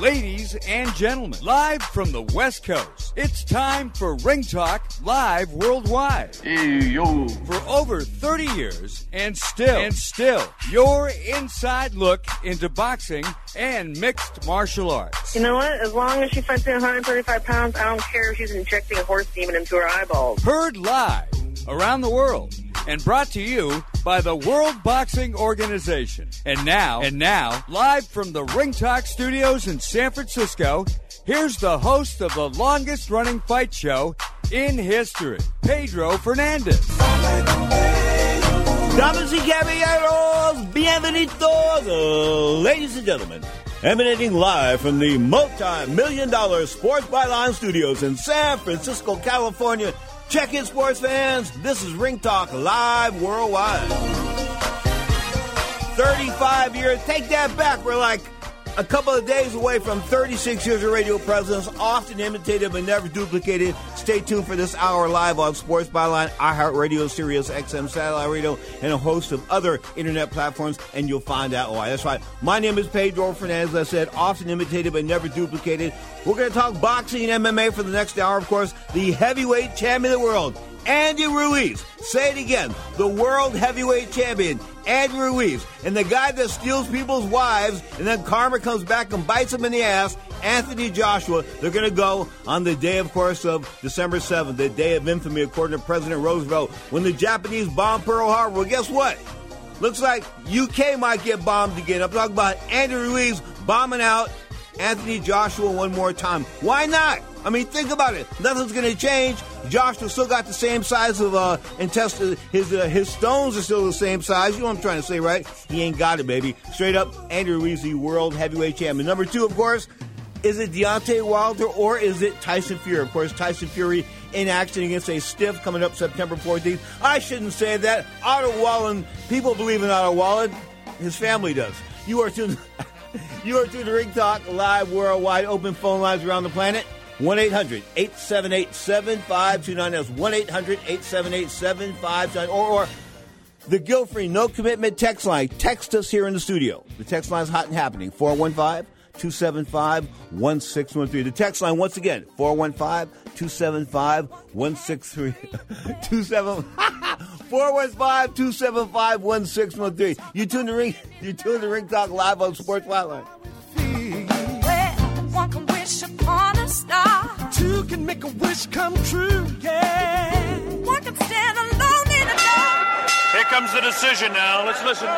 Ladies and gentlemen, live from the West Coast, it's time for Ring Talk Live Worldwide. Hey, yo. For over 30 years, and still, and still, your inside look into boxing and mixed martial arts. You know what? As long as she fights in 135 pounds, I don't care if she's injecting a horse demon into her eyeballs. Heard live around the world and brought to you by the World Boxing Organization. And now, and now, live from the Ring Talk Studios in San Francisco, here's the host of the longest running fight show in history, Pedro Fernandez. Damas y caballeros, bienvenidos, uh, ladies and gentlemen. Emanating live from the multi-million dollar Sports Byline Studios in San Francisco, California. Check in, sports fans. This is Ring Talk Live Worldwide. 35 years. Take that back. We're like a couple of days away from 36 years of radio presence, often imitated but never duplicated. Stay tuned for this hour live on Sports Byline, iHeartRadio, Sirius XM Satellite Radio, and a host of other internet platforms, and you'll find out why. That's right. My name is Pedro Fernandez. I said, often imitated but never duplicated. We're going to talk boxing and MMA for the next hour, of course. The heavyweight champion of the world, Andy Ruiz. Say it again. The world heavyweight champion, Andy Ruiz. And the guy that steals people's wives and then karma comes back and bites him in the ass, Anthony Joshua. They're going to go on the day, of course, of December 7th, the day of infamy, according to President Roosevelt, when the Japanese bombed Pearl Harbor. Well, guess what? Looks like UK might get bombed again. I'm talking about Andy Ruiz bombing out Anthony Joshua one more time. Why not? I mean, think about it. Nothing's going to change. Joshua still got the same size of uh, intestine. His uh, his stones are still the same size. You know what I'm trying to say, right? He ain't got it, baby. Straight up, Andrew Ruiz, the world heavyweight champion. Number two, of course, is it Deontay Wilder or is it Tyson Fury? Of course, Tyson Fury in action against a stiff coming up September 14th. I shouldn't say that. Otto Wallin, people believe in Otto Wallin. His family does. You are tuned. you are tuned to Ring Talk live worldwide, open phone lines around the planet. 1 800 878 7529. That's 1 800 878 7529. Or the guilt free, no commitment text line. Text us here in the studio. The text line is hot and happening 415 275 1613. The text line, once again, 415 275 163. 415 275 1613. You tune the ring. You tune the Ring Talk live on Sports Byline. Can make a wish come true. Yeah. One can stand alone in a dark. Here comes the decision now. Let's listen.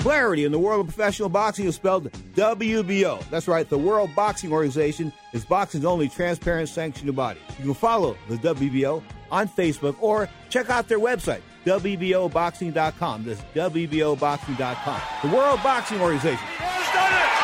Clarity in the world of professional boxing is spelled WBO. That's right, the World Boxing Organization is boxing's only transparent sanctioned body. You can follow the WBO on Facebook or check out their website, WBOboxing.com. That's WBOboxing.com. The World Boxing Organization. Who's done it?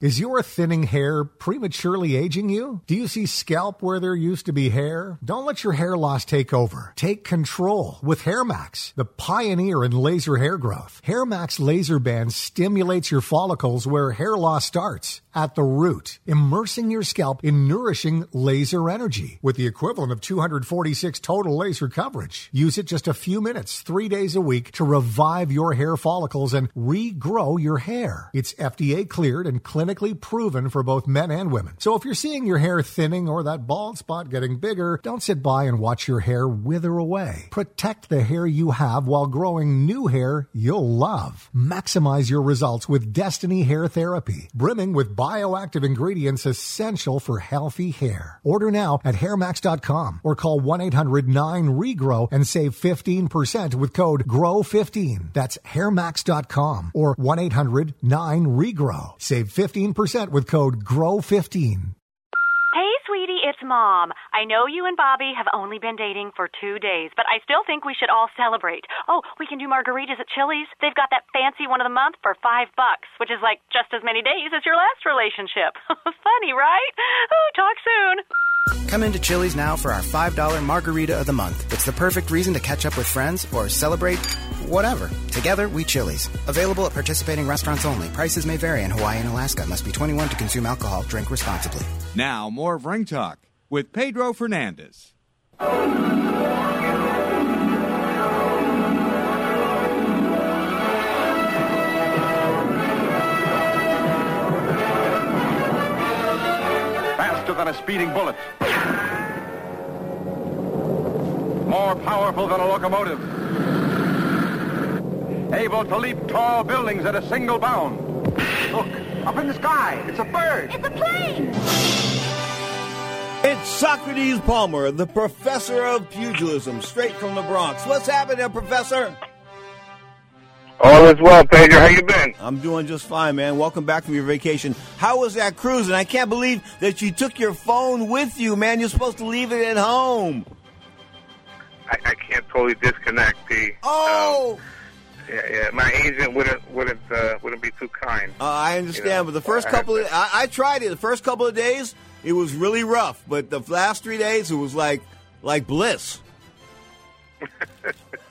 Is your thinning hair prematurely aging you? Do you see scalp where there used to be hair? Don't let your hair loss take over. Take control with HairMax, the pioneer in laser hair growth. HairMax laser band stimulates your follicles where hair loss starts at the root, immersing your scalp in nourishing laser energy with the equivalent of 246 total laser coverage. Use it just a few minutes, three days a week to revive your hair follicles and regrow your hair. It's FDA cleared and clinically proven for both men and women. So if you're seeing your hair thinning or that bald spot getting bigger, don't sit by and watch your hair wither away. Protect the hair you have while growing new hair you'll love. Maximize your results with Density Hair Therapy, brimming with bioactive ingredients essential for healthy hair. Order now at hairmax.com or call 1-800-9REGROW and save 15% with code GROW15. That's hairmax.com or 1-800-9REGROW. Save 15% with code GROW15. Hey, sweetie, it's Mom. I know you and Bobby have only been dating for two days, but I still think we should all celebrate. Oh, we can do margaritas at Chili's. They've got that fancy one of the month for five bucks, which is like just as many days as your last relationship. Funny, right? Oh, talk soon. Come into Chili's now for our $5 margarita of the month. It's the perfect reason to catch up with friends or celebrate whatever. Together, we Chili's. Available at participating restaurants only. Prices may vary in Hawaii and Alaska. Must be 21 to consume alcohol. Drink responsibly. Now, more of Ring Talk with Pedro Fernandez. Faster than a speeding bullet. More powerful than a locomotive. Able to leap tall buildings at a single bound. Look, up in the sky. It's a bird. It's a plane! It's Socrates Palmer, the professor of pugilism, straight from the Bronx. What's happening, Professor? All is well, Pedro. How you been? I'm doing just fine, man. Welcome back from your vacation. How was that cruise? And I can't believe that you took your phone with you, man. You're supposed to leave it at home. I, I can't totally disconnect, P. Oh, Um, yeah, yeah. My agent wouldn't wouldn't uh, wouldn't be too kind. Uh, I understand, You know, but the first couple of I, I tried it. The first couple of days, it was really rough, but the last three days, it was like like bliss.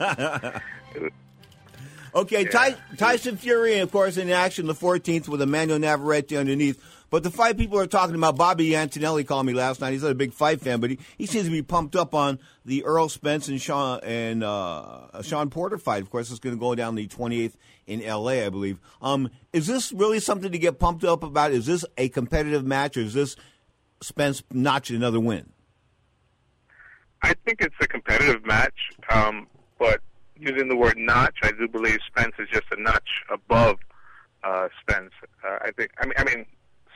okay, Ty, Tyson Fury, of course, in action the 14th with Emmanuel Navarrete underneath. But the fight people are talking about, Bobby Antonelli called me last night. He's not a big fight fan, but he, he seems to be pumped up on the Errol Spence and Sean and uh, Sean Porter fight. Of course, it's going to go down the 28th in L.A., I believe. Um, is this really something to get pumped up about? Is this a competitive match, or is this Spence notching another win? I think it's a competitive match, um, but using the word notch, I do believe Spence is just a notch above uh, Spence. Uh, I think. I mean, I mean,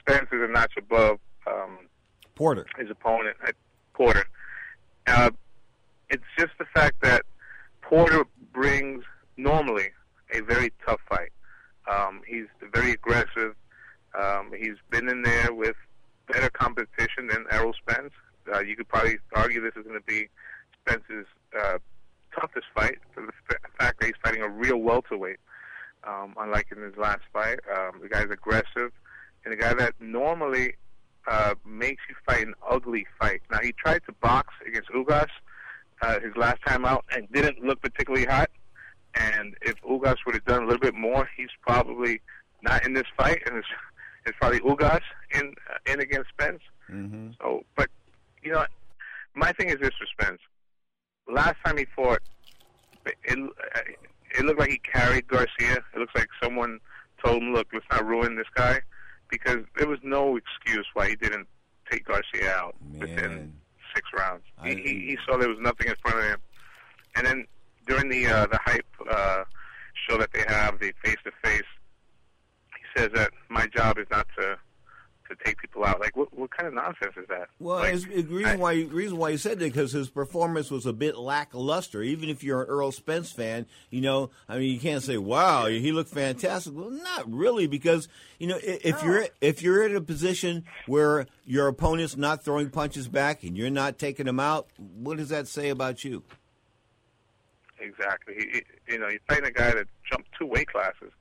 Spence is a notch above um, Porter. his opponent, uh, Porter. Uh, it's just the fact that Porter brings normally a very tough fight. Um, he's very aggressive. Um, he's been in there with better competition than Errol Spence. Uh, you could probably argue this is going to be Spence's uh, toughest fight for the fact that he's fighting a real welterweight, um, unlike in his last fight. Um, the guy's aggressive, and a guy that normally uh, makes you fight an ugly fight. Now he tried to box against Ugas uh, his last time out and didn't look particularly hot. And if Ugas would have done a little bit more, he's probably not in this fight, and it's, it's probably Ugas in uh, in against Spence. Mm-hmm. So, but you know, my thing is this for Spence. Last time he fought, it it looked like he carried Garcia. It looks like someone told him, "Look, let's not ruin this guy," because there was no excuse why he didn't take Garcia out within six rounds. I- He, he, he saw there was nothing in front of him, and then during the uh, the hype uh, show that they have, the face to face, he says that my job is not to to take people out. Like, what what kind of nonsense is that? Well, like, the reason why reason why you said that because his performance was a bit lackluster. Even if you're an Errol Spence fan, you know, I mean, you can't say, "Wow, he looked fantastic." Well, not really, because you know, if you're if you're in a position where your opponent's not throwing punches back and you're not taking them out, what does that say about you? Exactly. He- you know, you're fighting a guy that jumped two weight classes,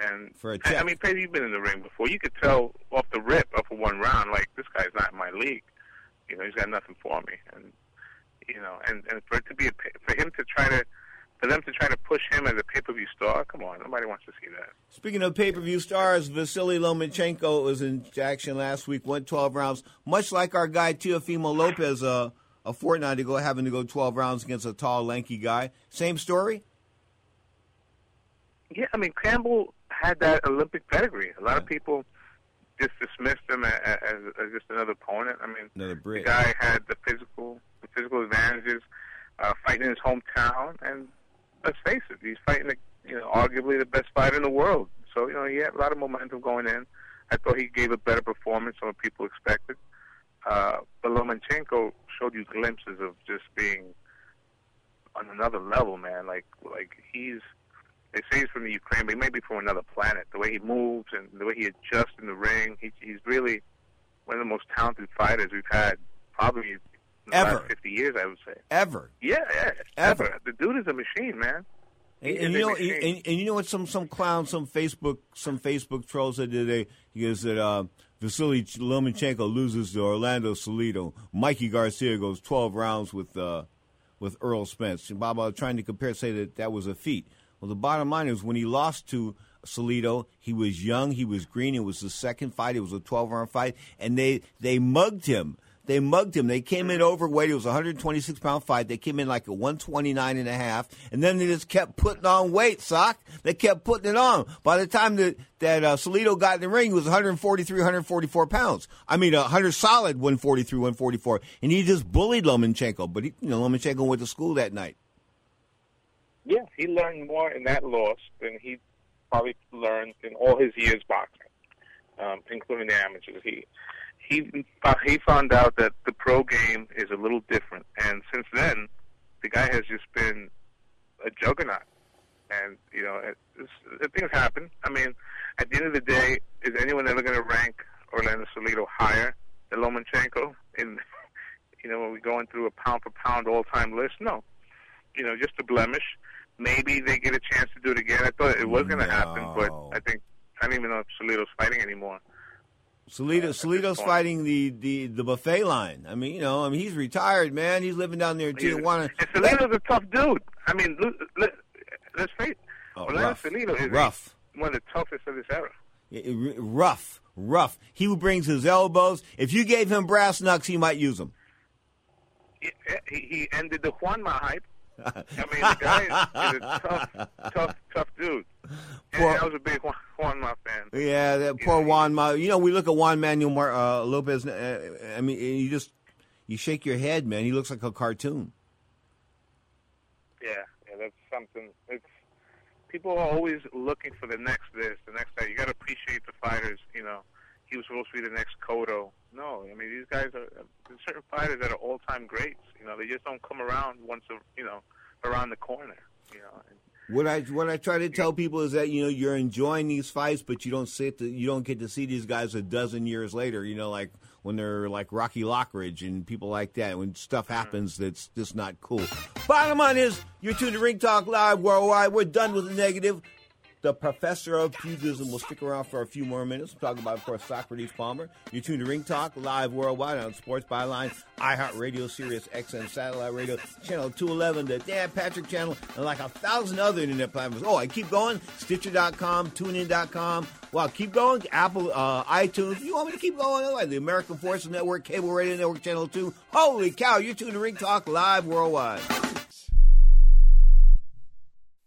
and For a I- check. I mean, Paige, you've been in the ring before. You could tell off the rip, of one round, like this guy's not in my league. You know, he's got nothing for me, and you know, and and for it to be a, for him to try to, for them to try to push him as a pay per view star, come on, nobody wants to see that. Speaking of pay per view stars, Vasily Lomachenko was in action last week, went 12 rounds, much like our guy Teofimo Lopez uh, a fortnight ago, having to go 12 rounds against a tall, lanky guy. Same story? Yeah, I mean Campbell had that Olympic pedigree. A lot of people just dismissed him as, as, as just another opponent. I mean, Another the guy had the physical, the physical advantages, uh, fighting in his hometown, and let's face it, he's fighting, the, you know, arguably the best fighter in the world. So you know, he had a lot of momentum going in. I thought he gave a better performance than what people expected. Uh, but Lomachenko showed you glimpses of just being on another level, man. Like, like he's they say he's from the Ukraine, but he may be from another planet. The way he moves and the way he adjusts in the ring, he, he's really one of the most talented fighters we've had probably in the Ever. last 50 years, I would say. Ever. Yeah, yeah, Ever. ever. The dude is a machine, man. And, and you a know, machine. and, and you know what? Some some clown, some Facebook, some Facebook troll said today. He goes that uh, Vasily Lomachenko loses to Orlando Salido. Mikey Garcia goes 12 rounds with uh, with Errol Spence. And Bob, I was trying to compare, say that that was a feat. Well, the bottom line is when he lost to Salido, he was young, he was green. It was the second fight. It was a 12 round fight, and they they mugged him. They mugged him. They came in overweight. It was a 126 pound fight. They came in like a 129 and a half, and then they just kept putting on weight. Sock. They kept putting it on. By the time that that uh, Salido got in the ring, he was 143, 144 pounds. I mean, a 100 solid 143, 144, and he just bullied Lomachenko. But he, you know, Lomachenko went to school that night. Yeah, he learned more in that loss than he probably learned in all his years boxing, um, including the amateurs. He he he found out that the pro game is a little different, and since then, the guy has just been a juggernaut. And you know, it, it's, things happen. I mean, at the end of the day, is anyone ever going to rank Orlando Salido higher than Lomachenko? In you know, when we're going through a pound for pound all time list, no. You know, just a blemish. Maybe they get a chance to do it again. I thought it was going to happen, but I think I don't even know if Salido's fighting anymore. Salido, Salido's fighting the, the, the buffet line. I mean, you know, I mean, he's retired, man. He's living down there in Tijuana. And Salido's a tough dude. I mean, look, let, let's face it. Oh, rough. Salido is Rough. one of the toughest of this era. Rough, rough. He brings his elbows. If you gave him brass knucks, he might use them. He, he, he ended the Juanma hype. I mean, the guy is, is a tough, tough, tough dude. And Poor- I was a big Juan, Juanma fan. Yeah, that poor Juan. Ma- you know, we look at Juan Manuel Mar- uh, Lopez. Uh, I mean, you just you shake your head, man. He looks like a cartoon. Yeah, yeah, that's something. It's people are always looking for the next this, the next that. You got to appreciate the fighters. You know, he was supposed to be the next Cotto. No, I mean these guys are there's certain fighters that are all time greats. You know, they just don't come around once a you know around the corner. You know, and What I what I try to tell people is that you know you're enjoying these fights, but you don't sit to, you don't get to see these guys a dozen years later. You know, like when they're like Rocky Lockridge and people like that. When stuff happens that's just not cool. Bottom line is, you're tuned to Ring Talk Live worldwide. We're done with the negative. The professor of pugilism will stick around for a few more minutes. We'll talk about, of course, Socrates Palmer. You're tuned to Ring Talk live worldwide on Sports Byline, iHeartRadio, Sirius XM Satellite Radio, Channel 211, the Dan Patrick Channel, and like a thousand other internet platforms. Oh, I keep going. Stitcher.com, TuneIn.com. Wow, keep going. Apple, uh, iTunes. You want me to keep going? Right, The American Forces Network, Cable Radio Network, Channel 2. Holy cow, you're tuned to Ring Talk live worldwide.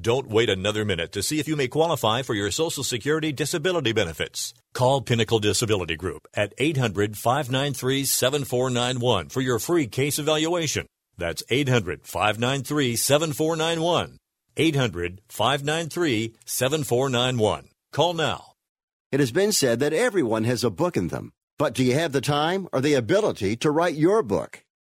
Don't wait another minute to see if you may qualify for your Social Security disability benefits. Call Pinnacle Disability Group at 800 593 7491 for your free case evaluation. That's 800 593 7491. 800 593 7491. Call now. It has been said that everyone has a book in them. But do you have the time or the ability to write your book?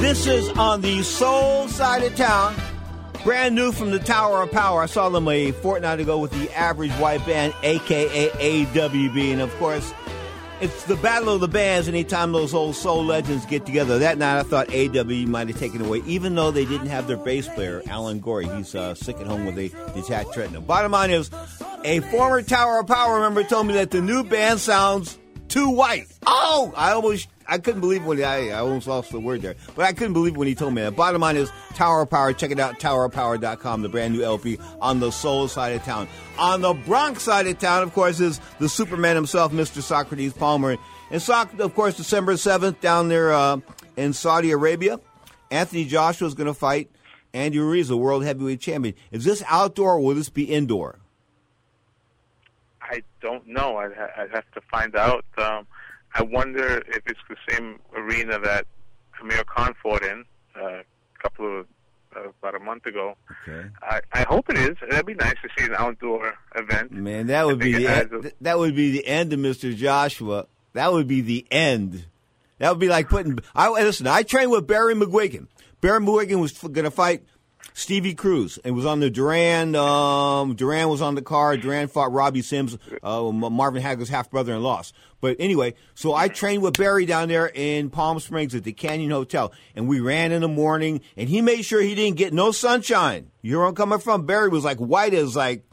This is on the soul side of town. Brand new from the Tower of Power. I saw them a fortnight ago with the Average White Band, aka AWB. And of course, it's the battle of the bands anytime those old soul legends get together. That night I thought AWB might have taken away, even though they didn't have their bass player, Alan Gorrie. He's uh, sick at home with a detached retina. Bottom line is, a former Tower of Power member told me that the new band sounds too white. Oh, I almost I couldn't believe when I, I almost lost the word there, but I couldn't believe when he told me that. Bottom line is Tower of Power. Check it out, towerofpower.com, the brand new LP on the soul side of town. On the Bronx side of town, of course, is the Superman himself, Mr. Socrates Palmer. And Soc, of course, December 7th down there uh, in Saudi Arabia. Anthony Joshua is going to fight Andy Ruiz, the world heavyweight champion. Is this outdoor or will this be indoor? I don't know. I'd, I'd have to find out. Um, I wonder if it's the same arena that Amir Khan fought in uh, a couple of uh, about a month ago. Okay. I, I hope it is. That'd be nice to see an outdoor event. Man, that would be the end, a- that would be the end of Mr. Joshua. That would be the end. That would be like putting. I listen. I trained with Barry McGuigan. Barry McGuigan was going to fight Stevie Cruz. It was on the Duran. Um, Duran was on the card. Duran fought Robbie Sims, uh, Marvin Hagler's half brother, and lost. But anyway, so I trained with Barry down there in Palm Springs at the Canyon Hotel, and we ran in the morning, and he made sure he didn't get no sunshine. You know where I'm coming from? Barry was like white as like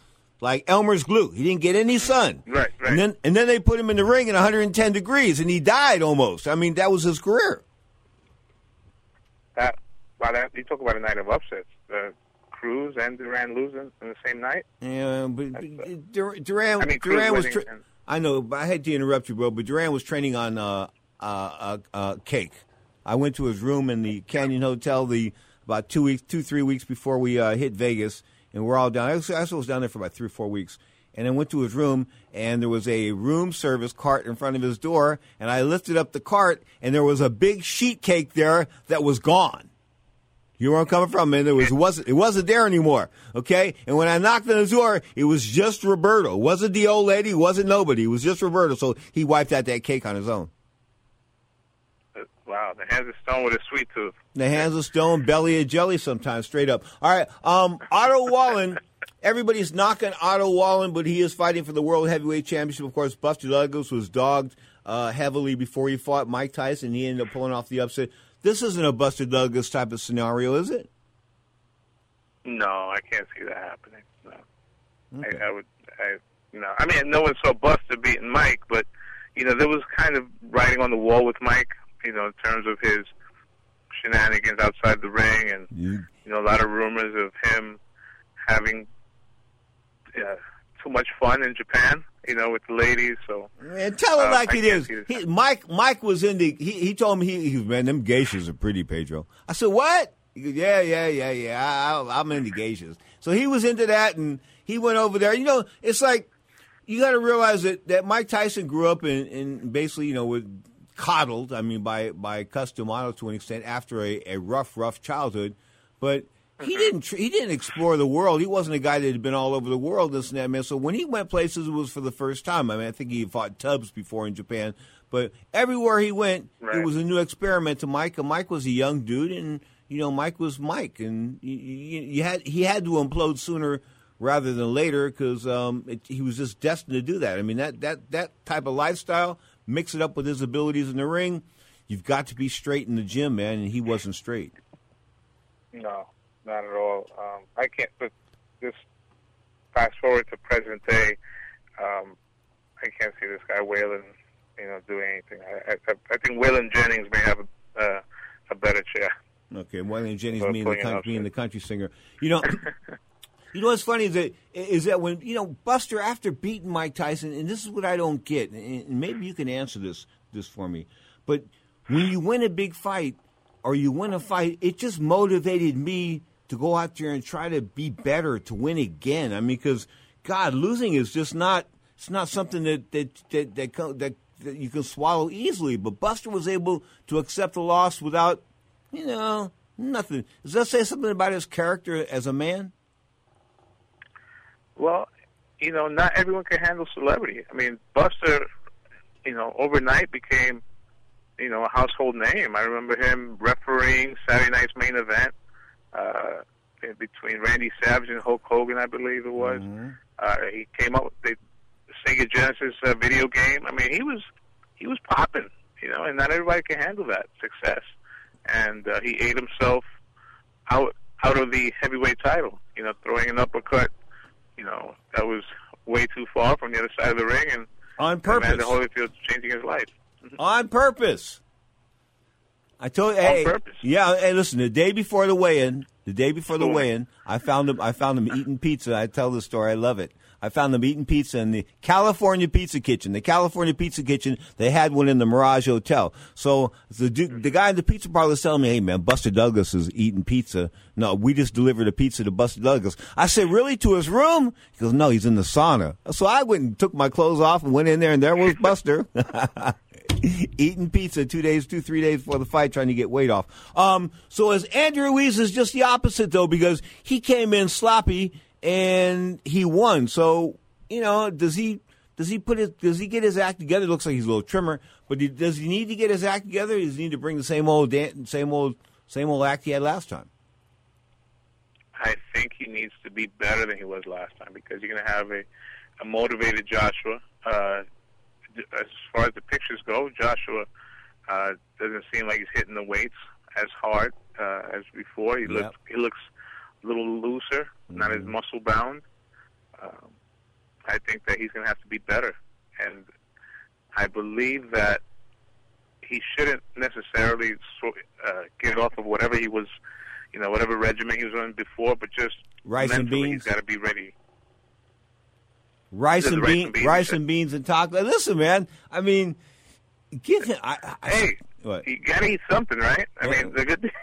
like Elmer's glue. He didn't get any sun. Right, right. And then and then they put him in the ring at 110 degrees, and he died almost. I mean, that was his career. That, wow, that, you talk about a night of upsets. Uh, Cruz and Duran losing in the same night. Yeah, but Dur- Duran, I mean, Duran was. Tra- and- I know, but I had to interrupt you, bro. But Duran was training on uh, uh, uh, uh, cake. I went to his room in the Canyon Hotel the about two weeks, two three weeks before we uh, hit Vegas, and we're all down. I was, I was down there for about three or four weeks, and I went to his room, and there was a room service cart in front of his door, and I lifted up the cart, and there was a big sheet cake there that was gone. You I'm coming from, man. It was wasn't it wasn't there anymore. Okay, and when I knocked on the door, it was just Roberto. It wasn't the old lady. It wasn't nobody. It was just Roberto. So he wiped out that cake on his own. Wow, the hands of stone with a sweet tooth. The hands of stone, belly of jelly. Sometimes straight up. All right, um, Otto Wallin. Everybody's knocking Otto Wallin, but he is fighting for the World Heavyweight Championship. Of course, Buster Douglas was dogged uh, heavily before he fought Mike Tyson. He ended up pulling off the upset. This isn't a Buster Douglas type of scenario, is it? No, I can't see that happening. No, I, I would. I you know, I mean, no one saw Buster beating Mike, but you know, there was kind of writing on the wall with Mike. You know, in terms of his shenanigans outside the ring, and you know, a lot of rumors of him having uh, too much fun in Japan. You know, with the ladies. So Man, tell it uh, like I it is. He, Mike Mike was in the. He, he told me he, he man them geishas are pretty, Pedro. I said what? He goes, yeah, yeah, yeah, yeah. I, I, I'm into geishas. So he was into that, and he went over there. You know, it's like you got to realize that, that Mike Tyson grew up in, in basically, you know, with coddled. I mean, by by Cus D'Amato to an extent after a, a rough, rough childhood, but. He didn't. tr- He didn't explore the world. He wasn't a guy that had been all over the world. This and that, man. So when he went places, it was for the first time. I mean, I think he fought Tubbs before in Japan, but everywhere he went, it was a new experiment to Mike. And Mike was a young dude, and you know, Mike was Mike, and you, you, you had he had to implode sooner rather than later because um, it, he was just destined to do that. I mean, that that that type of lifestyle, mix it up with his abilities in the ring, you've got to be straight in the gym, man, and he wasn't straight. No, not at all. Um, I can't. But just fast forward to present day, um, I can't see this guy Waylon, you know, doing anything. I, I, I think Waylon Jennings may have a, uh, a better chair. Okay, Waylon Jennings, me and the country, and the country singer. You know, you know what's funny is that is that when you know Buster after beating Mike Tyson, and this is what I don't get, and and maybe you can answer this this for me, but when you win a big fight or you win a fight, it just motivated me to go out there and try to be better to win again. I mean, because God, losing is just not it's not something that that that that, that that you can swallow easily. But Buster was able to accept the loss without you know, nothing. Does that say something about his character as a man? Well, you know, not everyone can handle celebrity. I mean, Buster, you know, overnight became, you know, a household name. I remember him refereeing Saturday night's main event uh, in between Randy Savage and Hulk Hogan, I believe it was. Uh, he came up with the Sega Genesis uh, video game. I mean, he was he was popping, you know, and not everybody can handle that success. And uh, he ate himself out out of the heavyweight title, you know, throwing an uppercut, you know, that was way too far from the other side of the ring, and On purpose. Amanda purpose. Holyfield changing his life. On purpose. I told you, hey, yeah. Hey, listen. The day before the weigh-in, the day before the weigh-in, I found him. I found him eating pizza. I tell the story. I love it. I found them eating pizza in the California Pizza Kitchen. The California Pizza Kitchen, they had one in the Mirage Hotel. So the du- the guy in the pizza parlor is telling me, "Hey man, Buster Douglas is eating pizza." No, we just delivered a pizza to Buster Douglas. I said, "Really? To his room?" He goes, "No, he's in the sauna." So I went and took my clothes off and went in there, and there was Buster. eating pizza two days, two, three days before the fight, trying to get weight off. Um, so as Andrew Ruiz is just the opposite though, because he came in sloppy and he won. So, you know, does he, does he put his? does he get his act together? It looks like he's a little trimmer, but he, does he need to get his act together? Does he need to bring the same old, dan- same old, same old act he had last time? I think he needs to be better than he was last time because you're going to have a, a motivated Joshua. Uh, as far as the pictures go, Joshua uh, doesn't seem like he's hitting the weights as hard uh, as before. He Yep. looks he looks a little looser, not as muscle bound. Um, I think that he's going to have to be better, and I believe that he shouldn't necessarily uh, get off of whatever he was, you know, whatever regimen he was on before, but just Rice and mentally, beans? He's got to be ready. Rice and rice beans, and rice and beans and taco. Listen, man. I mean, give him. I, I, Hey, what? you got to eat something, right? I mean, the good.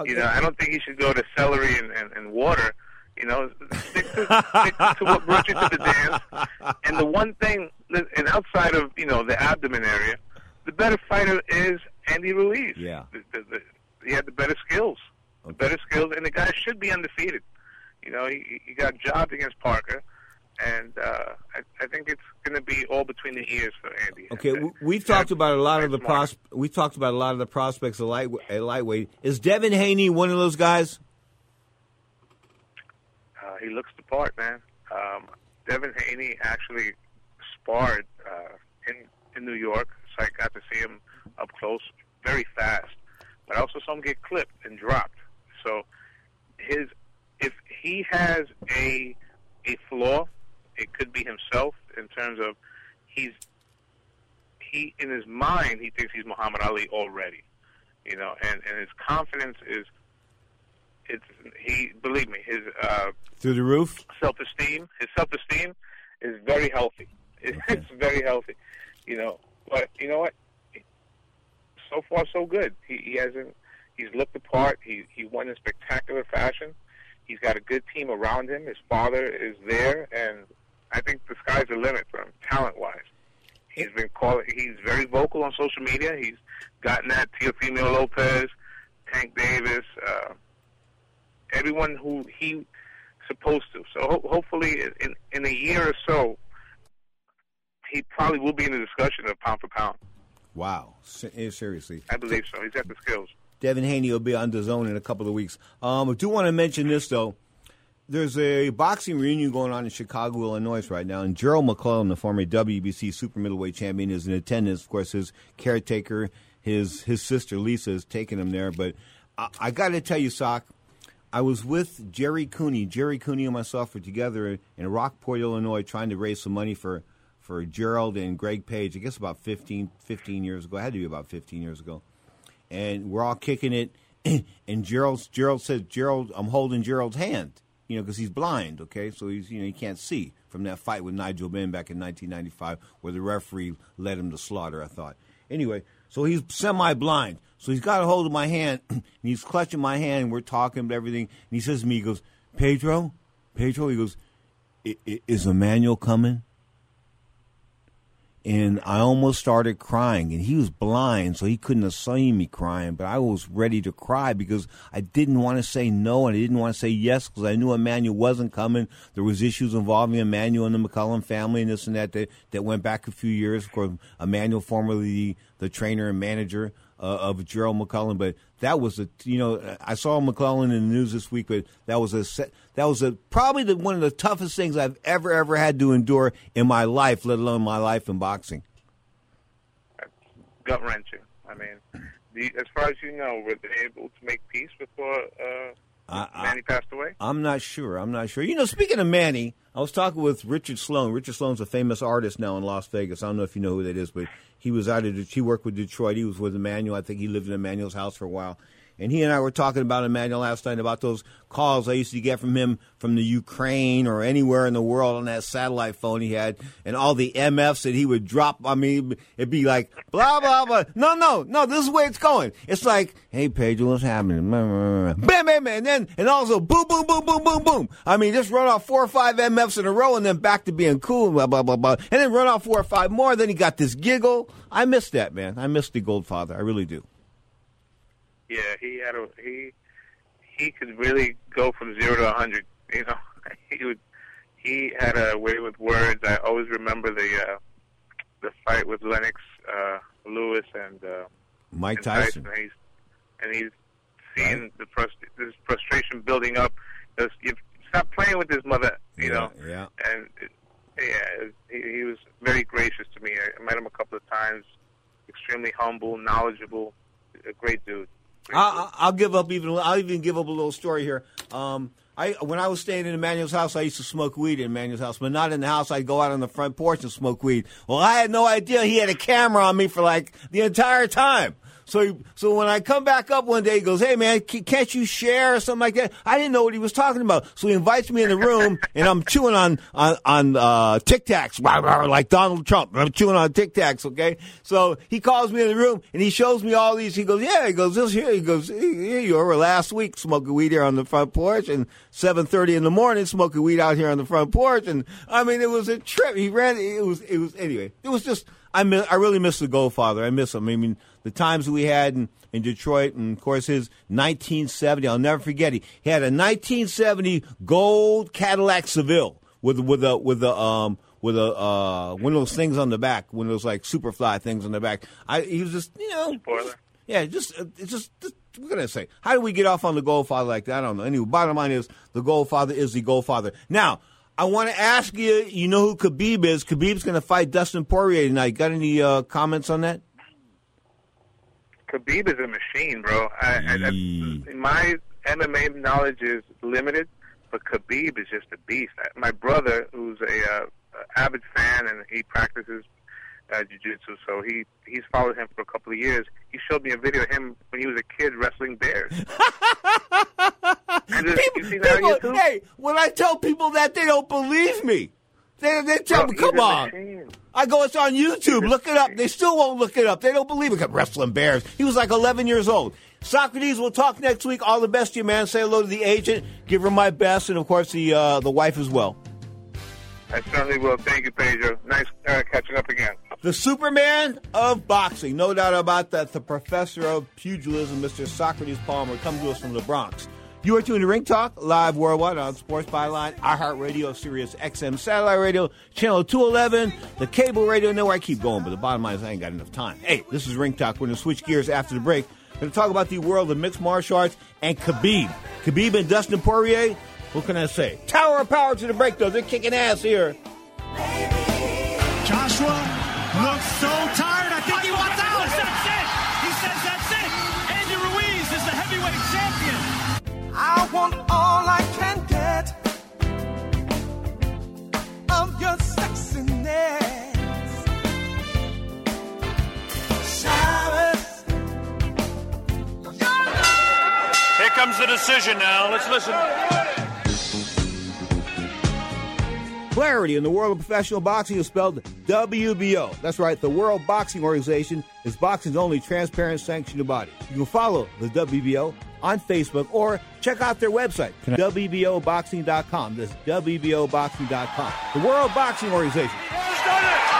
you know, I don't think he should go to celery and, and, and water. You know, stick to, stick to what brought you to the dance. And the one thing, and outside of you know the abdomen area, the better fighter is Andy Ruiz. Yeah. The, the, the, he had the better skills, the better skills, and the guy should be undefeated. You know, he, he got jobbed against Parker, and uh, I, I think it's going to be all between the ears for Andy. Okay, we, we've talked about a lot of the pros. We talked about a lot of the prospects of light, at lightweight. Is Devin Haney one of those guys? Uh, he looks the part, man. Um, Devin Haney actually sparred uh, in in New York, so I got to see him up close, very fast. But I also saw him get clipped and dropped. So his if he has a a flaw, it could be himself in terms of he's he in his mind he thinks he's Muhammad Ali already, you know, and and his confidence is it's he believe me his uh, Through the roof? self esteem his self esteem is very healthy. It's very healthy, you know. But you know what? So far, so good. He, he hasn't. He's looked the part. He he won in spectacular fashion. He's got a good team around him. His father is there, and I think the sky's the limit for him, talent wise. He's been calling. He's very vocal on social media. He's gotten that Teofimo Lopez, Tank Davis, uh, everyone who he supposed to. So ho- hopefully, in in a year or so, he probably will be in the discussion of pound for pound. Wow, eh, seriously. I believe so. He's got the skills. Devin Haney will be on the zone in a couple of weeks. Um, I do want to mention this though. There's a boxing reunion going on in Chicago, Illinois right now, and Gerald McClellan, the former WBC super middleweight champion, is in attendance. Of course, his caretaker, his his sister Lisa, is taking him there. But I, I got to tell you, Sock, I was with Jerry Cooney. Jerry Cooney and myself were together in Rockport, Illinois, trying to raise some money for for Gerald and Greg Page. I guess about 15, 15 years ago. It had to be about 15 years ago and we're all kicking it. And Gerald, Gerald said, "Gerald, I'm holding Gerald's hand, you know, because he's blind. Okay, so he's, you know, he can't see from that fight with Nigel Benn back in 1995, where the referee led him to slaughter. I thought. Anyway, so he's semi-blind, so he's got a hold of my hand, and he's clutching my hand. And we're talking about everything, and he says to me, he goes, "Pedro, Pedro," he goes, "I- I- "Is Emmanuel coming?" And I almost started crying. And he was blind, so he couldn't have seen me crying. But I was ready to cry because I didn't want to say no and I didn't want to say yes because I knew Emmanuel wasn't coming. There was issues involving Emmanuel and the McClellan family and this and that that, that went back a few years. Of course, Emmanuel, formerly the, the trainer and manager of Gerald McClellan, but that was a you know I saw McClellan in the news this week, but that was a that was a probably the, one of the toughest things I've ever ever had to endure in my life, let alone my life in boxing. Gut wrenching. I mean, the, as far as you know, were they able to make peace before uh, I, Manny passed away? I'm not sure. I'm not sure. You know, speaking of Manny, I was talking with Richard Slone. Richard Slone's a famous artist now in Las Vegas. I don't know if you know who that is, but he was out of he worked with Detroit. He was with Emmanuel. I think he lived in Emmanuel's house for a while. And he and I were talking about Emmanuel last night about those calls I used to get from him from the Ukraine or anywhere in the world on that satellite phone he had, and all the MFs that he would drop. I mean, it'd be like blah blah blah. No, no, no. This is where it's going. It's like, hey, Pedro, what's happening? Bam, bam, bam, and then and also boom, boom, boom, boom, boom, boom. I mean, just run off four or five MFs in a row, and then back to being cool, blah blah blah blah, and then run off four or five more. Then he got this giggle. I miss that man. I miss the Goldfather. I really do. Yeah, he had a he he could really go from zero to a hundred. You know, he would he had a way with words. I always remember the uh, the fight with Lennox uh, Lewis and uh, Mike and Tyson. And he's and he's seeing the frust- this frustration building up. Just, you stop playing with his mother. You Yeah, know, yeah. and it, yeah, he, he was very gracious to me. I met him a couple of times. Extremely humble, knowledgeable, a great dude. I, I'll give up even. I'll even give up a little story here. Um, I when I was staying in Emmanuel's house, I used to smoke weed in Emmanuel's house, but not in the house. I'd go out on the front porch and smoke weed. Well, I had no idea he had a camera on me for like the entire time. So, so when I come back up one day, he goes, "Hey man, can't you share or something like that?" I didn't know what he was talking about, so he invites me in the room, and I'm chewing on on on uh, Tic Tacs, like Donald Trump. I'm chewing on Tic Tacs. Okay, so he calls me in the room and he shows me all these. He goes, "Yeah," he goes, "This here." He goes, "Here you were last week smoking weed here on the front porch, and 7:30 in the morning smoking weed out here on the front porch." And I mean, it was a trip. He ran. It was. It was anyway. It was just. I miss, I really miss the Goldfather. I miss him. I mean, the times we had in, in Detroit, and of course his 1970. I'll never forget. He, he had a 1970 gold Cadillac Seville with with a with a um with a uh one of those things on the back, one of those like Superfly things on the back. I he was just you know Spoiler. yeah, just uh, it's just, just can I say? How do we get off on the Goldfather like that? I don't know. Anyway, bottom line is the Goldfather is the Goldfather. Now. I want to ask you, you know who Khabib is? Khabib's going to fight Dustin Poirier tonight. Got any uh, comments on that? Khabib is a machine, bro. I, I, I, my MMA knowledge is limited, but Khabib is just a beast. My brother, who's a uh, avid fan and he practices uh, jiu-jitsu, so he he's followed him for a couple of years. He showed me a video of him when he was a kid wrestling bears. and just, you see that on People, hey, when I tell people that, they don't believe me. They, they tell me, come on. machine. I go, it's on YouTube. Look it up. They still won't look it up. They don't believe it. Wrestling bears. He was like 11 years old. Socrates, we'll talk next week. All the best to you, man. Say hello to the agent. Give her my best, and of course the uh, the wife as well. I certainly will. Thank you, Pedro. Nice uh, catching up again. The Superman of boxing, no doubt about that. The professor of pugilism, Mr. Socrates Palmer, comes to us from the Bronx. You are tuned to Ring Talk, live worldwide on Sports Byline, iHeartRadio, Sirius XM Satellite Radio, Channel 211, the cable radio network. I keep going, but the bottom line is I ain't got enough time. Hey, this is Ring Talk. We're going to switch gears after the break. We're going to talk about the world of mixed martial arts and Khabib. Khabib and Dustin Poirier, what can I say? Tower of power to the break, though. They're kicking ass here. Joshua want all I can get of your sexiness. Cyrus. Here comes the decision now. Let's listen. Clarity in the world of professional boxing is spelled WBO. That's right, the World Boxing Organization is boxing's only transparent sanctioned body. You can follow the WBO on Facebook or check out their website, WBOboxing.com. That's WBOboxing.com. The World Boxing Organization.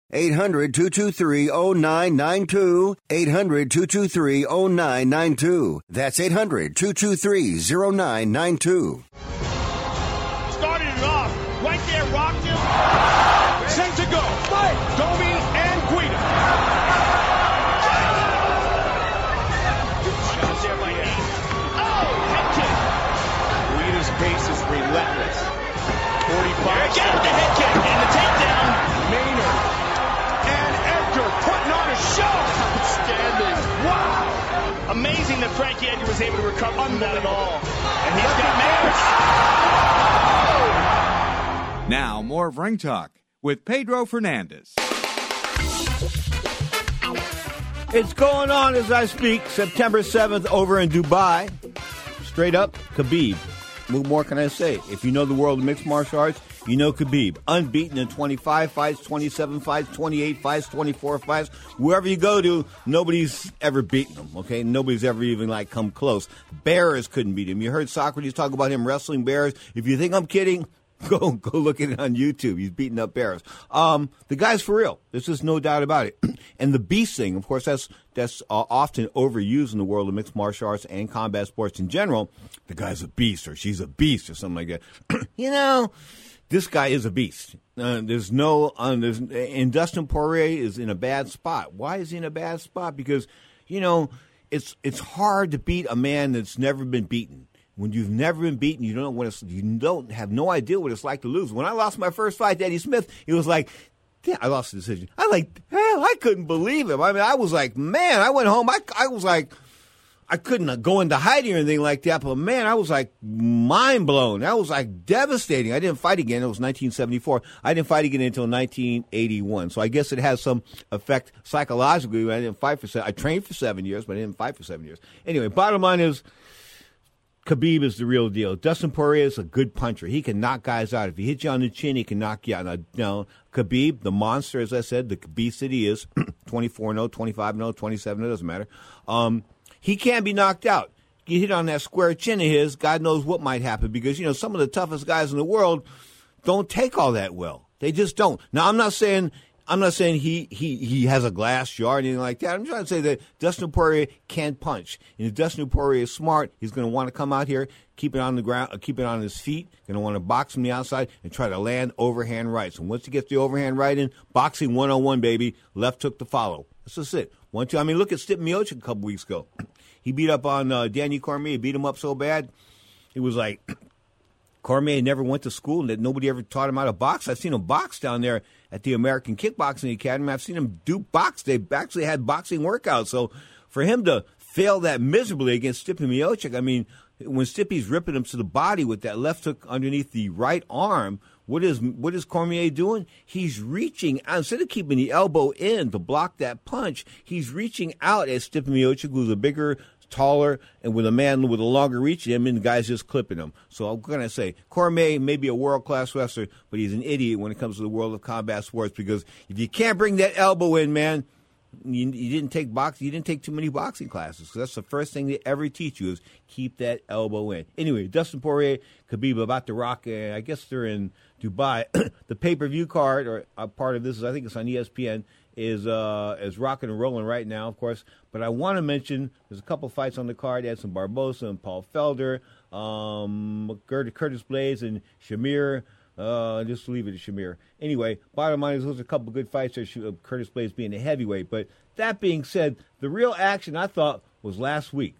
800 223 0992. 800 223 0992. That's 800 223 0992. Started it off. Right there, rocked him. Set to go. That Frankie Edgar was able to recover from that at all. And he's got Maynard. Now, more of Ring Talk with Pedro Fernandez. It's going on as I speak. September 7th over in Dubai. Straight up, Khabib. What more can I say? If you know the world of mixed martial arts, you know Khabib. Unbeaten in 25 fights, 27 fights, 28 fights, 24 fights. Wherever you go to, nobody's ever beaten him, okay? Nobody's ever even, like, come close. Bears couldn't beat him. You heard Socrates talk about him wrestling bears. If you think I'm kidding, go go look at it on YouTube. He's beating up bears. Um, the guy's for real. There's just no doubt about it. and the beast thing, of course, that's that's uh, often overused in the world of mixed martial arts and combat sports in general. The guy's a beast, or she's a beast, or something like that. you know, this guy is a beast. Uh, there's no, uh, there's, and Dustin Poirier is in a bad spot. Why is he in a bad spot? Because, you know, it's it's hard to beat a man that's never been beaten. When you've never been beaten, you don't know what you don't have no idea what it's like to lose. When I lost my first fight to Eddie Smith, it was like, yeah, I lost the decision. I like, hell, I couldn't believe him. I mean, I was like, man, I went home. I, I was like, I couldn't uh, go into hiding or anything like that. But man, I was like mind blown. That was like devastating. I didn't fight again. It was 1974. I didn't fight again until 1981. So I guess it has some effect psychologically. I didn't fight for seven. I trained for seven years, but I didn't fight for seven years. Anyway, bottom line is. Khabib is the real deal. Dustin Poirier is a good puncher. He can knock guys out. If he hits you on the chin, he can knock you out. Now, now Khabib, the monster, as I said, the he is, 24 0, 25 0, 27 it doesn't matter. Um, he can't be knocked out. You hit on that square chin of his, God knows what might happen because, you know, some of the toughest guys in the world don't take all that well. They just don't. Now, I'm not saying I'm not saying he, he, he has a glass jar or anything like that. I'm trying to say that Dustin Poirier can't punch. And if Dustin Poirier is smart, he's going to want to come out here, keep it on the ground, keep it on his feet, going to want to box from the outside and try to land overhand rights. And once he gets the overhand right in, boxing 101, baby, left hook to follow. That's just it. One, two. I mean, look at Stipe Miocic a couple weeks ago. He beat up on uh, Daniel Cormier, beat him up so bad. It was like Cormier never went to school and that nobody ever taught him how to box. I've seen him box down there at the American Kickboxing Academy. I've seen him do box. They've actually had boxing workouts. So for him to fail that miserably against Stipe Miocic, I mean, when Stipe's ripping him to the body with that left hook underneath the right arm, what is what is Cormier doing? He's reaching instead of keeping the elbow in to block that punch. He's reaching out at Stipe Miocic, who's a bigger, taller, and with a man with a longer reach than him, and the guy's just clipping him. So I'm gonna say Cormier may be a world class wrestler, but he's an idiot when it comes to the world of combat sports because if you can't bring that elbow in, man. You, you didn't take box. You didn't take too many boxing classes. So that's the first thing they ever teach you is keep that elbow in. Anyway, Dustin Poirier, Khabib about to rock. I guess they're in Dubai. the pay per view card or a part of this is I think it's on ESPN is uh, is rocking and rolling right now, of course. But I want to mention there's a couple fights on the card. Edson Barbosa and Paul Felder, um, Curtis Blaydes and Shamir. Uh, just leave it to Shamir. Anyway, bottom line is those are a couple good fights there. Curtis Blaydes being a heavyweight. But that being said, the real action I thought was last week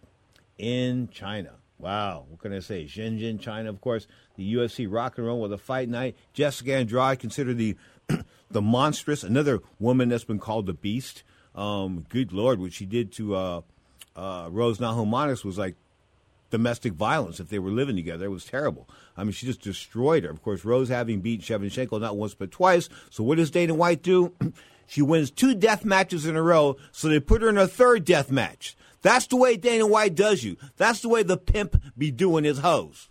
in China. Wow, what can I say? Shenzhen, China, of course. The UFC Rock and Roll with a fight night. Jessica Andrade, considered the the monstrous, another woman that's been called the Beast. Um, good Lord, what she did to uh, uh, Rose Namajunas was like domestic violence if they were living together. It was terrible. I mean, she just destroyed her. Of course, Rose having beat Shevchenko not once but twice. So what does Dana White do? she wins two death matches in a row, so they put her in a third death match. That's the way Dana White does you. That's the way the pimp be doing his hoes.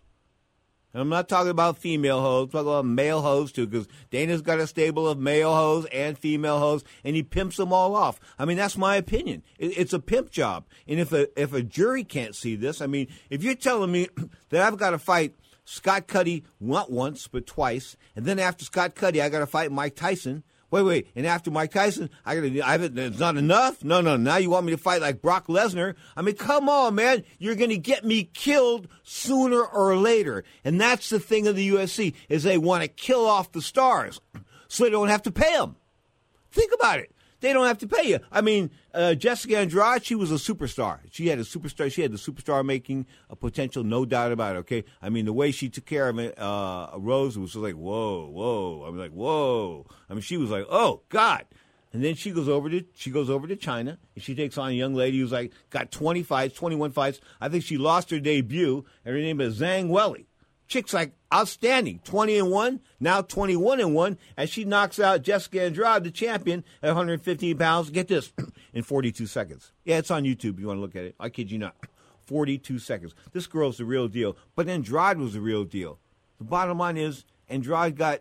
And I'm not talking about female hoes, I'm talking about male hoes too, because Dana's got a stable of male hoes and female hoes, and he pimps them all off. I mean, that's my opinion. It, it's a pimp job. And if a if a jury can't see this, I mean, if you're telling me that I've got to fight Scott Cuddy not once but twice, and then after Scott Cuddy, I got to fight Mike Tyson. Wait, wait, and after Mike Tyson, I gotta. I haven't. It's not enough. No, no. Now you want me to fight like Brock Lesnar? I mean, come on, man. You're gonna get me killed sooner or later, and that's the thing of the UFC is they want to kill off the stars, so they don't have to pay them. Think about it. They don't have to pay you. I mean, uh, Jessica Andrade, she was a superstar. She had a superstar. She had the superstar making a potential, no doubt about it. Okay, I mean, the way she took care of it, uh, Rose was like, whoa, whoa. I was like, whoa. I mean, she was like, oh God. And then she goes over to she goes over to China and she takes on a young lady who's like got 20 fights, 21 fights. I think she lost her debut, and her name is Zhang Weili. Chick's like outstanding, 20 and 1, now 21 and 1, as she knocks out Jessica Andrade, the champion, at 115 pounds. Get this, in 42 seconds. Yeah, it's on YouTube if you want to look at it. I kid you not. 42 seconds. This girl's the real deal. But Andrade was the real deal. The bottom line is, Andrade got.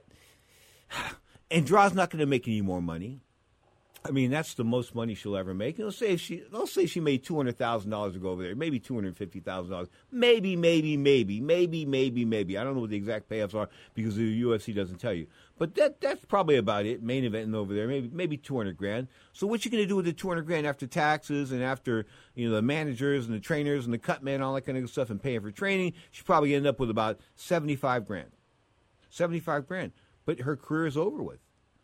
Andrade's not going to make any more money. I mean, that's the most money she'll ever make. let's say she, let's say she made two hundred thousand dollars to go over there, maybe two hundred fifty thousand dollars, maybe, maybe, maybe, maybe, maybe, maybe. I don't know what the exact payoffs are because the UFC doesn't tell you. But that that's probably about it. Main eventing over there, maybe maybe two hundred grand. So what you going to do with the two hundred grand after taxes and after you know the managers and the trainers and the cut man, all that kind of stuff, and paying for training? She probably end up with about seventy five grand. Seventy five grand. But her career is over with.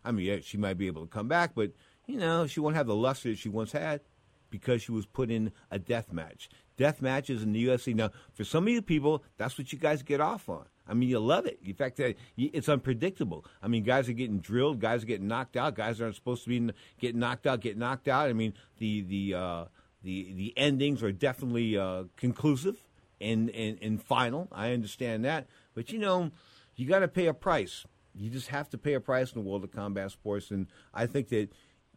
I mean, yeah, she might be able to come back, but you know, she won't have the luster that she once had because she was put in a death match. Death matches in the UFC. Now, for some of you people, that's what you guys get off on. I mean, you love it. In fact, it's unpredictable. I mean, guys are getting drilled, guys are getting knocked out, guys aren't supposed to be getting knocked out, get knocked out. I mean, the the uh, the the endings are definitely uh, conclusive and, and and final. I understand that, but you know, you got to pay a price. You just have to pay a price in the world of combat sports, and I think that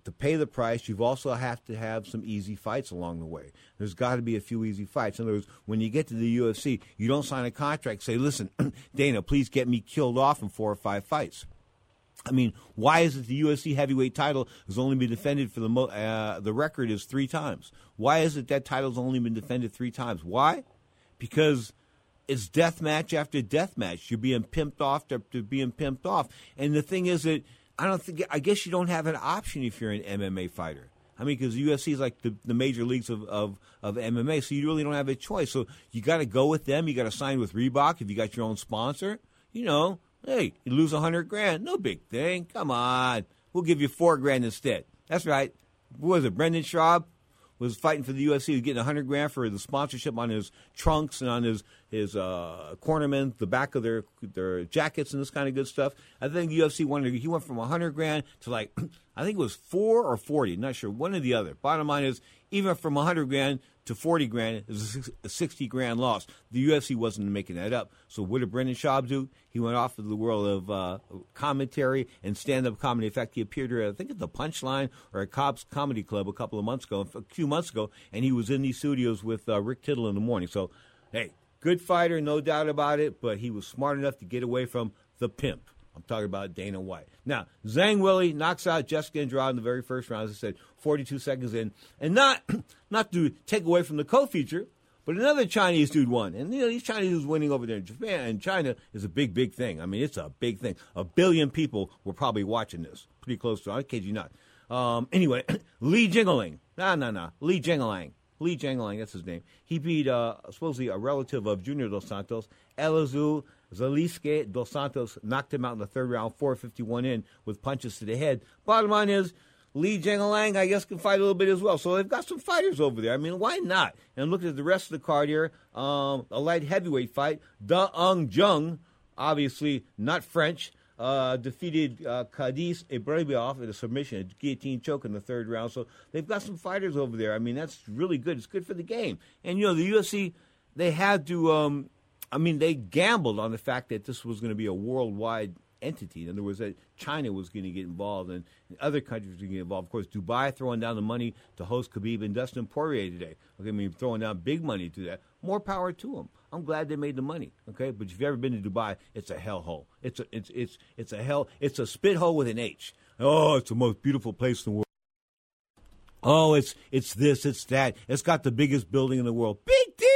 to pay the price, you've also have to have some easy fights along the way. There's got to be a few easy fights. In other words, when you get to the UFC, you don't sign a contract. Say, listen, Dana, please get me killed off in four or five fights. I mean, why is it the UFC heavyweight title has only been defended for the mo- uh, the record is three times? Why is it that title's only been defended three times? Why? Because it's death match after death match. You're being pimped off to, to being pimped off, and the thing is that I don't think. I guess you don't have an option if you're an MMA fighter. I mean, because UFC is like the, the major leagues of, of, of MMA, so you really don't have a choice. So you got to go with them. You got to sign with Reebok if you got your own sponsor. You know, hey, you lose a hundred grand, no big thing. Come on, we'll give you four grand instead. That's right. What was it, Brendan Schaub? was fighting for the UFC, was getting a 100 grand for the sponsorship on his trunks and on his his uh, cornermen, the back of their their jackets and this kind of good stuff. I think UFC wanted he went from 100 grand to like I think it was four or 40, not sure, one or the other. Bottom line is even from 100 grand to 40 grand is a 60 grand loss. The UFC wasn't making that up. So what did Brendan Schaub do? He went off to the world of uh, commentary and stand-up comedy. In fact, he appeared here, I think at the Punchline or at Cobb's Comedy Club a couple of months ago, a few months ago, and he was in these studios with uh, Rick Tittle in the morning. So, hey, good fighter, no doubt about it, but he was smart enough to get away from the pimp. I'm talking about Dana White. Now, Zhang Weili knocks out Jessica Andrade in the very first round, as I said, 42 seconds in. And not not to take away from the co-feature, but another Chinese dude won. And, you know, these Chinese dudes winning over there in Japan and China is a big, big thing. I mean, it's a big thing. A billion people were probably watching this. Pretty close to, I kid you not. Um, anyway, Li Jingliang. No, no, no. Li Jingliang. Li Jingliang, that's his name. He beat uh, supposedly a relative of Junior Dos Santos, Elizeu Zaleski Dos Santos knocked him out in the third round, 451 in with punches to the head. Bottom line is, Li Jingliang, I guess, can fight a little bit as well. So they've got some fighters over there. I mean, why not? And look at the rest of the card here. Um, a light heavyweight fight. Da Ung Jung, obviously not French, uh, defeated uh, Khadis Ibragimov in a submission, a guillotine choke in the third round. So they've got some fighters over there. I mean, that's really good. It's good for the game. And, you know, the UFC, they had to, um, I mean, they gambled on the fact that this was going to be a worldwide entity. In other words, that China was going to get involved and other countries were going to get involved. Of course, Dubai throwing down the money to host Khabib and Dustin Poirier today. Okay, I mean, throwing down big money to that. More power to them. I'm glad they made the money. Okay, but if you've ever been to Dubai, it's a hellhole. It's a it's it's it's a hell. It's a spit hole with an H. Oh, it's the most beautiful place in the world. Oh, it's it's this, it's that. It's got the biggest building in the world. Big deal.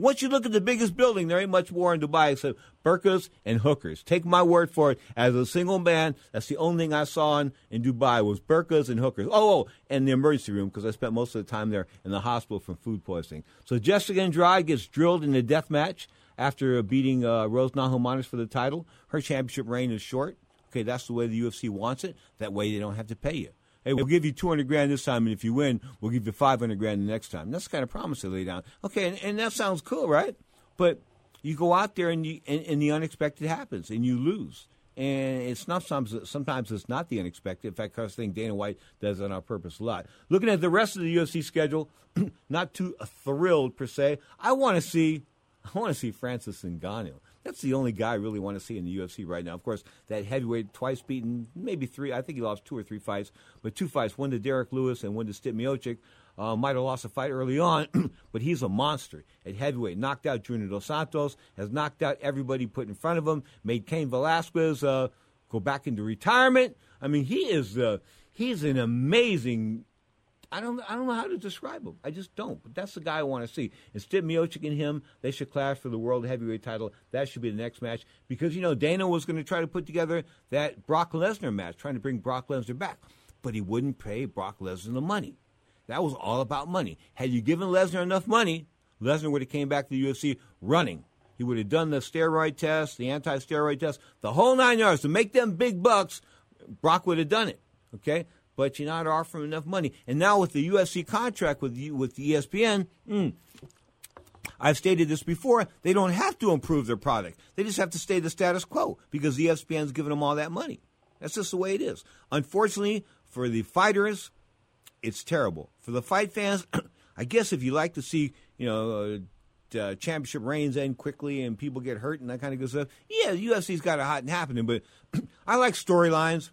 Once you look at the biggest building, there ain't much more in Dubai except burkas and hookers. Take my word for it. As a single man, that's the only thing I saw in, in Dubai was burkas and hookers. Oh, oh and the emergency room because I spent most of the time there in the hospital from food poisoning. So Jessica Andrade gets drilled in a death match after beating uh, Rose Namajunas for the title. Her championship reign is short. Okay, that's the way the UFC wants it. That way they don't have to pay you. Hey, we'll give you 200 grand this time, and if you win, we'll give you 500 grand the next time. That's the kind of promise they lay down. Okay, and, and that sounds cool, right? But you go out there and, you, and, and the unexpected happens, and you lose. And it's not sometimes, sometimes it's not the unexpected. In fact, I think Dana White does that on purpose a lot. Looking at the rest of the UFC schedule, not too thrilled per se. I want to see, I want to see Francis Ngannou. That's the only guy I really want to see in the UFC right now. Of course, that heavyweight, twice beaten, maybe three. I think he lost two or three fights, but two fights, one to Derrick Lewis and one to Stipe Miocic. Uh, might have lost a fight early on, but he's a monster at heavyweight. Knocked out Junior Dos Santos, has knocked out everybody put in front of him, made Cain Velasquez uh, go back into retirement. I mean, he is uh, he's an amazing I don't I don't know how to describe him. I just don't. But that's the guy I want to see. Instead, Miocic and him, they should clash for the world heavyweight title. That should be the next match because you know Dana was going to try to put together that Brock Lesnar match, trying to bring Brock Lesnar back, but he wouldn't pay Brock Lesnar the money. That was all about money. Had you given Lesnar enough money, Lesnar would have came back to the UFC running. He would have done the steroid test, the anti-steroid test, the whole nine yards to make them big bucks. Brock would have done it. Okay, but you're not offering enough money. And now with the UFC contract with with ESPN, mm, I've stated this before, they don't have to improve their product. They just have to stay the status quo because ESPN's giving them all that money. That's just the way it is. Unfortunately, for the fighters, it's terrible. For the fight fans, I guess if you like to see, you know, uh, uh, championship reigns end quickly and people get hurt and that kind of good stuff, yeah, UFC's got a hot and happening. But I like storylines.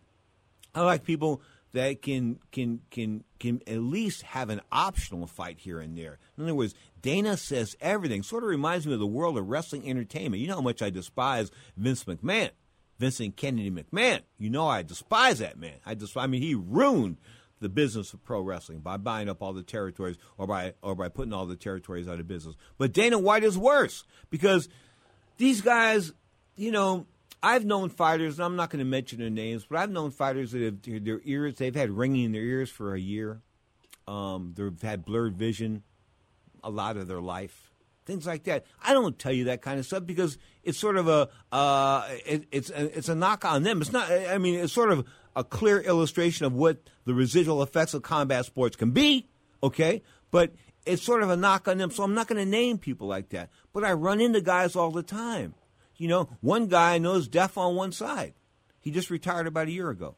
I like people that can can can can at least have an optional fight here and there. In other words, Dana says everything. Sort of reminds me of the world of wrestling entertainment. You know how much I despise Vince McMahon, Vincent Kennedy McMahon. You know I despise that man. I just I mean he ruined the business of pro wrestling by buying up all the territories or by or by putting all the territories out of business. But Dana White is worse because these guys, you know, I've known fighters, and I'm not going to mention their names, but I've known fighters that have their ears, they've had ringing in their ears for a year. Um, they've had blurred vision a lot of their life, things like that. I don't tell you that kind of stuff because it's sort of a uh, it, it's a, it's a knock on them. It's not. I mean, it's sort of a clear illustration of what the residual effects of combat sports can be. Okay, but it's sort of a knock on them. So I'm not going to name people like that. But I run into guys all the time you know, one guy I know is deaf on one side. He just retired about a year ago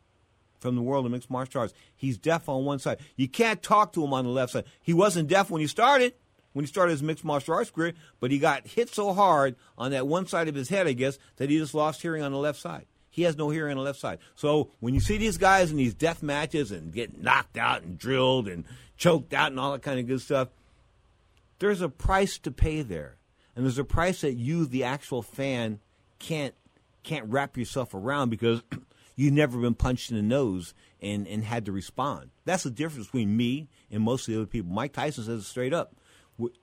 from the world of mixed martial arts. He's deaf on one side. You can't talk to him on the left side. He wasn't deaf when he started, when he started his mixed martial arts career, but he got hit so hard on that one side of his head, I guess, that he just lost hearing on the left side. He has no hearing on the left side. So when you see these guys in these death matches and get knocked out and drilled and choked out and all that kind of good stuff, there's a price to pay there and there's a price that you, the actual fan, can't can't wrap yourself around because you've never been punched in the nose and, and had to respond. That's the difference between me and most of the other people. Mike Tyson says it straight up.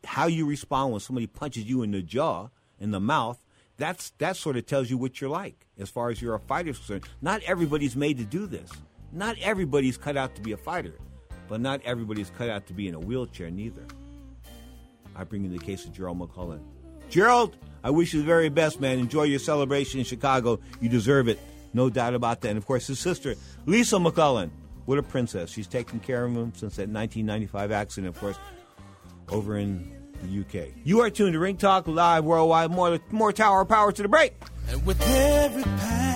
How you respond when somebody punches you in the jaw, in the mouth, that's that sort of tells you what you're like as far as you're a fighter is concerned. Not everybody's made to do this. Not everybody's cut out to be a fighter, but not everybody's cut out to be in a wheelchair neither. I bring you the case of Gerald McClellan. Gerald, I wish you the very best, man. Enjoy your celebration in Chicago. You deserve it. No doubt about that. And of course, his sister, Lisa McClellan. What a princess. She's taken care of him since that 1995 accident, of course, over in the UK. You are tuned to Ring Talk Live Worldwide. More, more Tower Power to the break. And with every passing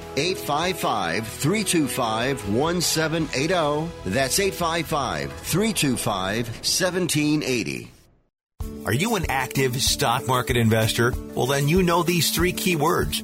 855 325 1780. That's 855 325 1780. Are you an active stock market investor? Well, then you know these three key words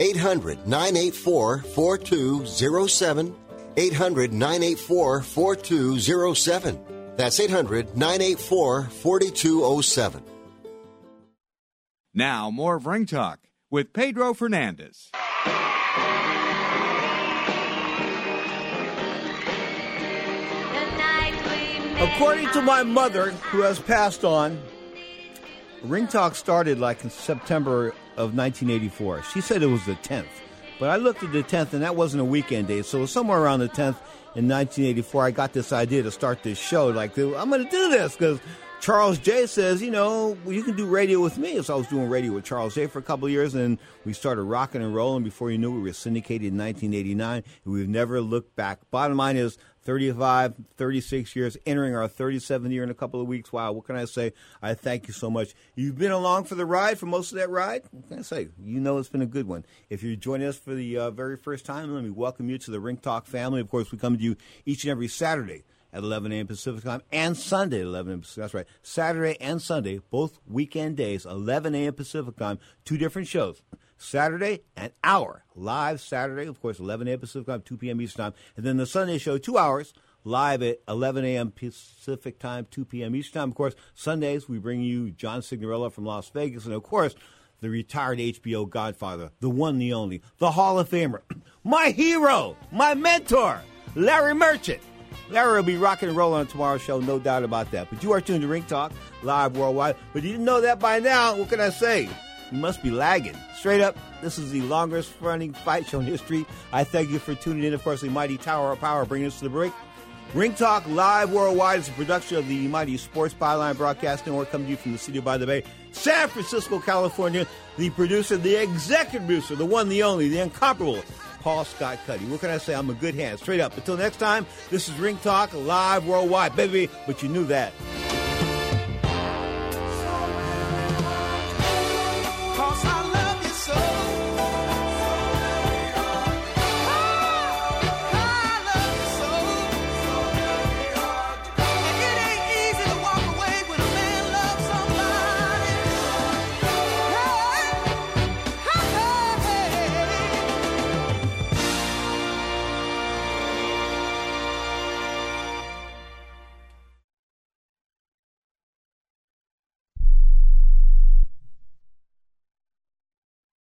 800 984 4207. 800 984 4207. That's 800 984 4207. Now, more of Ring Talk with Pedro Fernandez. According to my mother, who has passed on, Ring Talk started like in September of 1984. She said it was the 10th. But I looked at the 10th, and that wasn't a weekend day. So somewhere around the 10th in 1984, I got this idea to start this show. Like, I'm going to do this because Charles J says, you know, you can do radio with me. So I was doing radio with Charles J for a couple of years, and we started rocking and rolling. Before you knew we were syndicated in 1989, and we've never looked back. Bottom line is 35, 36 years, entering our 37th year in a couple of weeks. Wow, what can I say? I thank you so much. You've been along for the ride, for most of that ride. What can I say? You know it's been a good one. If you're joining us for the uh, very first time, let me welcome you to the Ring Talk family. Of course, we come to you each and every Saturday at 11 a.m. Pacific time and Sunday at 11 a.m. That's right. Saturday and Sunday, both weekend days, 11 a.m. Pacific time, two different shows. Saturday, an hour live Saturday, of course, 11 a.m. Pacific time, 2 p.m. Eastern time. And then the Sunday show, two hours live at 11 a.m. Pacific time, 2 p.m. Eastern time. Of course, Sundays, we bring you John Signorella from Las Vegas. And of course, the retired HBO Godfather, the one, the only, the Hall of Famer, my hero, my mentor, Larry Merchant. Larry will be rocking and rolling on tomorrow's show, no doubt about that. But you are tuned to Ring Talk, live worldwide. But you didn't know that by now. What can I say? You must be lagging. Straight up, this is the longest running fight show in history. I thank you for tuning in. Of course, the Mighty Tower of Power bringing us to the break. Ring Talk Live Worldwide is a production of the Mighty Sports Byline Broadcast Network, coming to you from the City by the Bay, San Francisco, California. The producer, the executive producer, the one, the only, the incomparable, Paul Scott Cuddy. What can I say? I'm a good hand. Straight up. Until next time, this is Ring Talk Live Worldwide. Baby, but you knew that.